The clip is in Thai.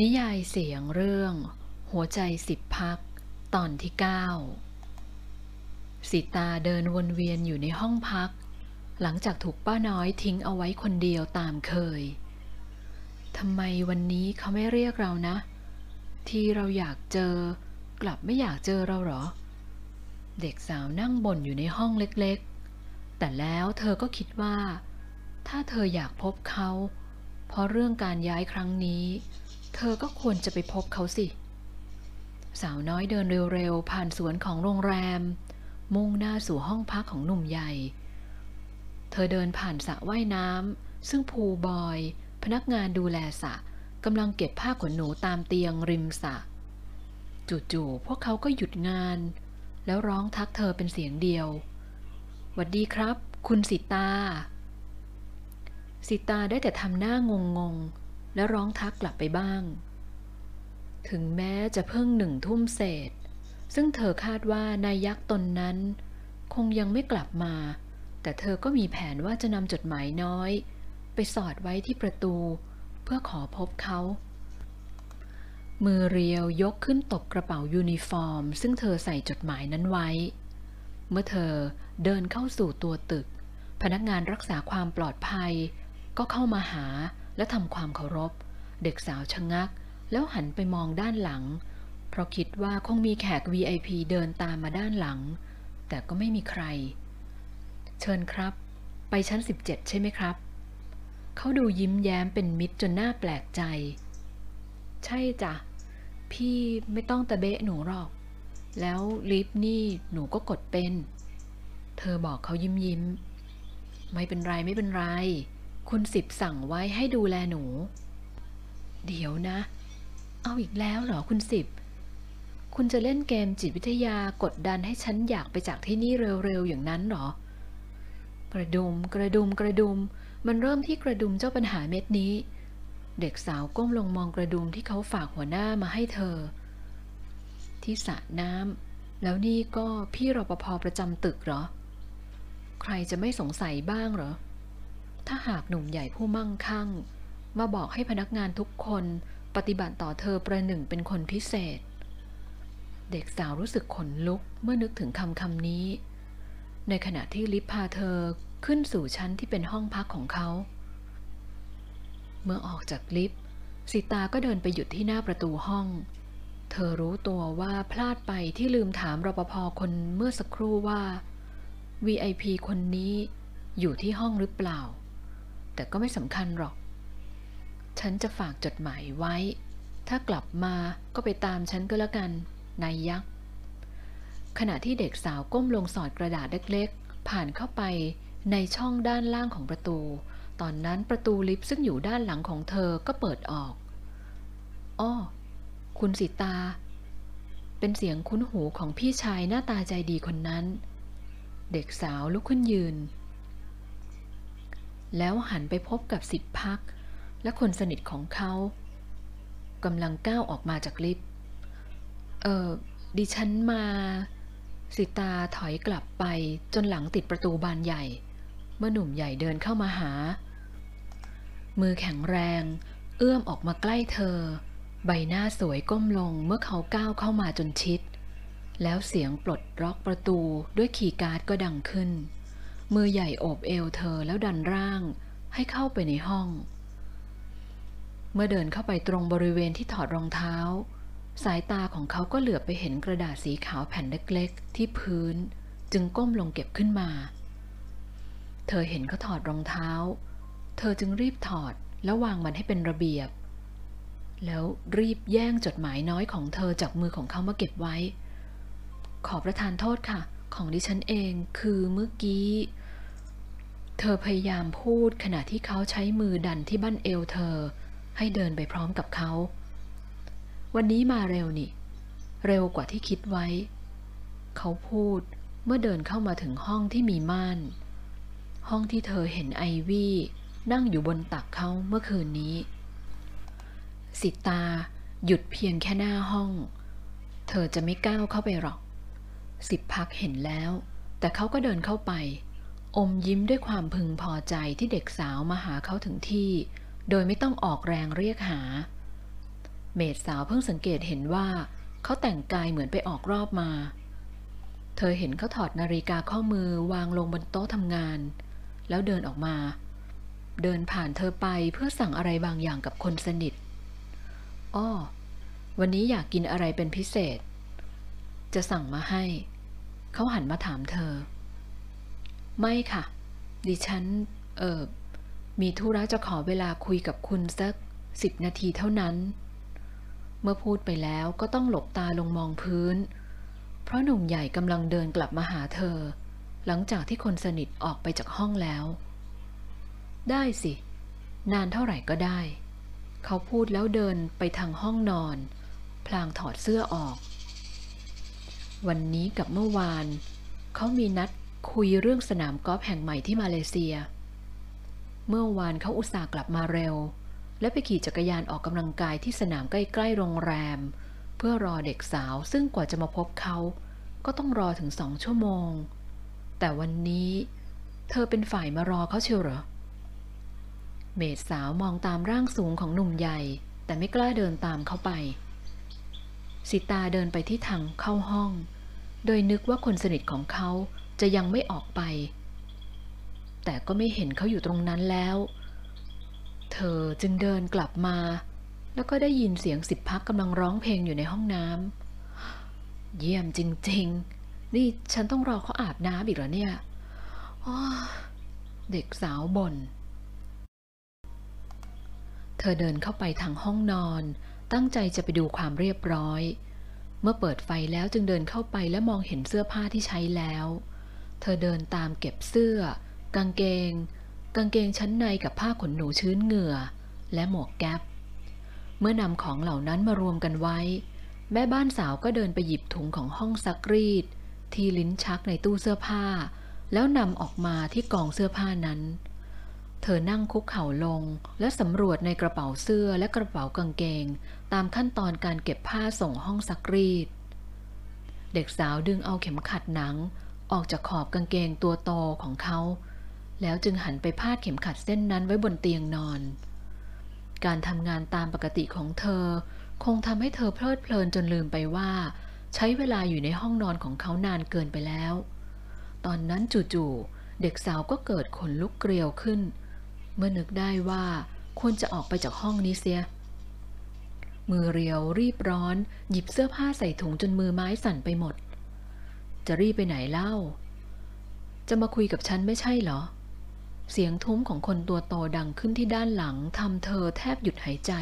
นิยายเสียงเรื่อง หัวใจสิบพัก ตอนที่เก้าสิตาเดินวนเวียนอยู่ในห้องพัก หลังจากถูกป้าน้อยทิ้งเอาไว้คนเดียวตามเคยทำไมวันนี้เขาไม่เรียกเรานะ ที่เราอยากเจอ กลับไม่อยากเจอเราเหรอ เด็กสาวนั่งบ่นอยู่ในห้องเล็กๆ แต่แล้วเธอก็คิดว่า ถ้าเธออยากพบเขา เพราะเรื่องการย้ายครั้งนี้เเธอก็ควรจะไปพบเขาสิ สาวน้อยเดินเร็วๆ ผ่านสวนของโรงแรม มุ่งหน้าสู่ห้องพักของหนุ่มใหญ่ เธอเดินผ่านสระว่ายน้ำซึ่งภูบอย พนักงานดูแลสระกำลังเก็บผ้าขนหนูตามเตียงริมสระจู่ๆพวกเขาก็หยุดงาน แล้วร้องทักเธอเป็นเสียงเดียวหวัดดีครับ คุณสิตา สิตาได้แต่ทำหน้างงๆ และร้องทักกลับไปบ้าง ถึงแม้จะเพิ่งหนึ่งทุ่มเศษ ซึ่งเธอคาดว่านายยักษ์ตนนั้น คงยังไม่กลับมา แต่เธอก็มีแผนว่าจะนำจดหมายน้อย ไปสอดไว้ที่ประตู เพื่อขอพบเขา มือเรียวยกขึ้นตบกระเป๋ายูนิฟอร์ม ซึ่งเธอใส่จดหมายนั้นไว้ เมื่อเธอเดินเข้าสู่ตัวตึก พนักงานรักษาความปลอดภัยก็เข้ามาหา และทำความเคารพ เด็กสาวชะงัก แล้วหันไปมองด้านหลัง เพราะคิดว่าคงมีแขก VIP เดินตามมาด้านหลัง แต่ก็ไม่มีใคร เชิญครับ ไปชั้น 17 ใช่ไหมครับ เขาดูยิ้มแย้มเป็นมิตรจนหน่าแปลกใจ ใช่จ้ะ พี่ไม่ต้องตะเบะหนูหรอก แล้วลิฟต์นี่หนูก็กดเป็น เธอบอกเขายิ้มยิ้ม ไม่เป็นไรไม่เป็นไร คุณสิบสั่งไว้ให้ดูแลหนู เดี๋ยวนะ เอาอีกแล้วเหรอคุณสิบ คุณจะเล่นเกมจิตวิทยากดดันให้ฉันอยากไปจากที่นี่เร็วๆอย่างนั้นเหรอ กระดุมกระดุมกระดุม มันเริ่มที่กระดุมเจ้าปัญหาเม็ดนี้ เด็กสาวก้มลงมองกระดุมที่เขาฝากหัวหน้ามาให้เธอ ที่สระน้ำแล้วนี่ก็พี่รปภประจำตึกเหรอ ใครจะไม่สงสัยบ้างเหรอ ถ้าหากหนุ่มใหญ่ผู้มั่งคั่ง มาบอกให้พนักงานทุกคนปฏิบัติต่อเธอประหนึ่งเป็นคนพิเศษ เด็กสาวรู้สึกขนลุกเมื่อนึกถึงคำคำนี้ ในขณะที่ลิฟพาเธอขึ้นสู่ชั้นที่เป็นห้องพักของเขา เมื่อออกจากลิฟต์สิตาก็เดินไปหยุดที่หน้าประตูห้อง เธอรู้ตัวว่าพลาดไปที่ลืมถามรปภคนเมื่อสักครู่ว่า VIP คนนี้อยู่ที่ห้องหรือเปล่า แต่ก็ไม่สำคัญหรอก ฉันจะฝากจดหมายไว้ ถ้ากลับมาก็ไปตามฉันก็แล้วกัน นายยักษ์ ขณะที่เด็กสาวก้มลงสอดกระดาษเล็กๆ ผ่านเข้าไปในช่องด้านล่างของประตู ตอนนั้นประตูลิฟต์ซึ่งอยู่ด้านหลังของเธอก็เปิดออก อ้อ คุณสิตา เป็นเสียงคุ้นหูของพี่ชายหน้าตาใจดีคนนั้น เด็กสาวลุกขึ้นยืน แล้วหันไปพบกับสิบพัก และคนสนิทของเขากำลังก้าวออกมาจากลิฟต์เออดิฉันมา สิตาถอยกลับไปจนหลังติดประตูบานใหญ่ เมื่อหนุ่มใหญ่เดินเข้ามาหา มือแข็งแรง เอื้อมออกมาใกล้เธอ ใบหน้าสวยก้มลงเมื่อเขาก้าวเข้ามาจนชิด แล้วเสียงปลดล็อกประตูด้วยคีย์การ์ดก็ดังขึ้น มือใหญ่โอบเอวเธอแล้วดันร่างให้เข้าไปในห้อง เมื่อเดินเข้าไปตรงบริเวณที่ถอดรองเท้า สายตาของเขาก็เหลือบไปเห็นกระดาษสีขาวแผ่นเล็กๆ ที่พื้น จึงก้มลงเก็บขึ้นมา เธอเห็นเขาถอดรองเท้า เธอจึงรีบถอดแล้ววางมันให้เป็นระเบียบ แล้วรีบแย่งจดหมายน้อยของเธอจากมือของเขามาเก็บไว้ ขอประทานโทษค่ะ ของดิฉันเองคือเมื่อกี้ เธอพยายามพูดขณะที่เขาใช้มือดันที่บั้นเอวเธอ ให้เดินไปพร้อมกับเขา วันนี้มาเร็วนี่ เร็วกว่าที่คิดไว้ เขาพูดเมื่อเดินเข้ามาถึงห้องที่มีม่าน ห้องที่เธอเห็นไอวี่นั่งอยู่บนตักเขาเมื่อคืนนี้ สิตาหยุดเพียงแค่หน้าห้อง เธอจะไม่ก้าวเข้าไปหรอก สิบพักเห็นแล้ว แต่เขาก็เดินเข้าไป อมยิ้มด้วยความพึงพอใจที่เด็กสาวมาหาเขาถึงที่ โดยไม่ต้องออกแรงเรียกหา เมดสาวเพิ่งสังเกตเห็นว่าเขาแต่งกายเหมือนไปออกรอบมา เธอเห็นเขาถอดนาฬิกาข้อมือวางลงบนโต๊ะทำงาน แล้วเดินออกมา เดินผ่านเธอไปเพื่อสั่งอะไรบางอย่างกับคนสนิท อ้อ วันนี้อยากกินอะไรเป็นพิเศษ จะสั่งมาให้ เขาหันมาถามเธอ ไม่ค่ะ ดิฉัน เออมีธุระจะขอเวลาคุยกับคุณสักสิบนาทีเท่านั้น เมื่อพูดไปแล้วก็ต้องหลบตาลงมองพื้น เพราะหนุ่มใหญ่กำลังเดินกลับมาหาเธอ หลังจากที่คนสนิทออกไปจากห้องแล้ว ได้สิ นานเท่าไหร่ก็ได้ เขาพูดแล้วเดินไปทางห้องนอน พลางถอดเสื้อออก วันนี้กับเมื่อวาน เขามีนัด คุยเรื่องสนามกอล์ฟแห่งใหม่ที่มาเลเซีย เมื่อวานเขาอุตส่าห์กลับมาเร็ว และไปขี่จักรยานออกกำลังกายที่สนามใกล้ๆโรงแรม เพื่อรอเด็กสาวซึ่งกว่าจะมาพบเขา ก็ต้องรอถึงสองชั่วโมง แต่วันนี้ เธอเป็นฝ่ายมารอเขาเชียวเหรอ เมดสาวมองตามร่างสูงของหนุ่มใหญ่ แต่ไม่กล้าเดินตามเขาไป สิตาเดินไปที่ทางเข้าห้อง โดยนึกว่าคนสนิทของเขา จะยังไม่ออกไป แต่ก็ไม่เห็นเขาอยู่ตรงนั้นแล้ว เธอจึงเดินกลับมา แล้วก็ได้ยินเสียงสิบพักกำลังร้องเพลงอยู่ในห้องน้ำเยี่ยมจริง ๆ นี่ฉันต้องรอเขาอาบน้ำอีกเหรอเนี่ยเด็กสาวบน่นเธอเดินเข้าไปทางห้องนอน ตั้งใจจะไปดูความเรียบร้อย เมื่อเปิดไฟแล้วจึงเดินเข้าไปและมองเห็นเสื้อผ้าที่ใช้แล้ว เธอเดินตามเก็บเสื้อ กางเกง กางเกงชั้นในกับผ้าขนหนูชื้นเหงื่อ และหมวกแก๊ป เมื่อนำของเหล่านั้นมารวมกันไว้ แม่บ้านสาวก็เดินไปหยิบถุงของห้องซักรีด ที่ลิ้นชักในตู้เสื้อผ้า แล้วนำออกมาที่กองเสื้อผ้านั้น เธอนั่งคุกเข่าลงและสำรวจในกระเป๋าเสื้อและกระเป๋ากางเกง ตามขั้นตอนการเก็บผ้าส่งห้องซักรีดเด็กสาวดึงเอาเข็มขัดหนัง ออกจากขอบกางเกงตัวโตของเขา แล้วจึงหันไปพาดเข็มขัดเส้นนั้นไว้บนเตียงนอน การทำงานตามปกติของเธอ คงทำให้เธอเพลิดเพลินจนลืมไปว่า ใช้เวลาอยู่ในห้องนอนของเขานานเกินไปแล้ว ตอนนั้นจู่ๆเด็กสาวก็เกิดขนลุกเกลียวขึ้น เมื่อนึกได้ว่าควรจะออกไปจากห้องนี้เสีย มือเรียวรีบร้อน หยิบเสื้อผ้าใส่ถุงจนมือไม้สั่นไปหมด จะรีบไปไหนเล่า จะมาคุยกับฉันไม่ใช่เหรอ เสียงทุ้มของคนตัวโตดังขึ้นที่ด้านหลังทำเธอแทบหยุดหายใจ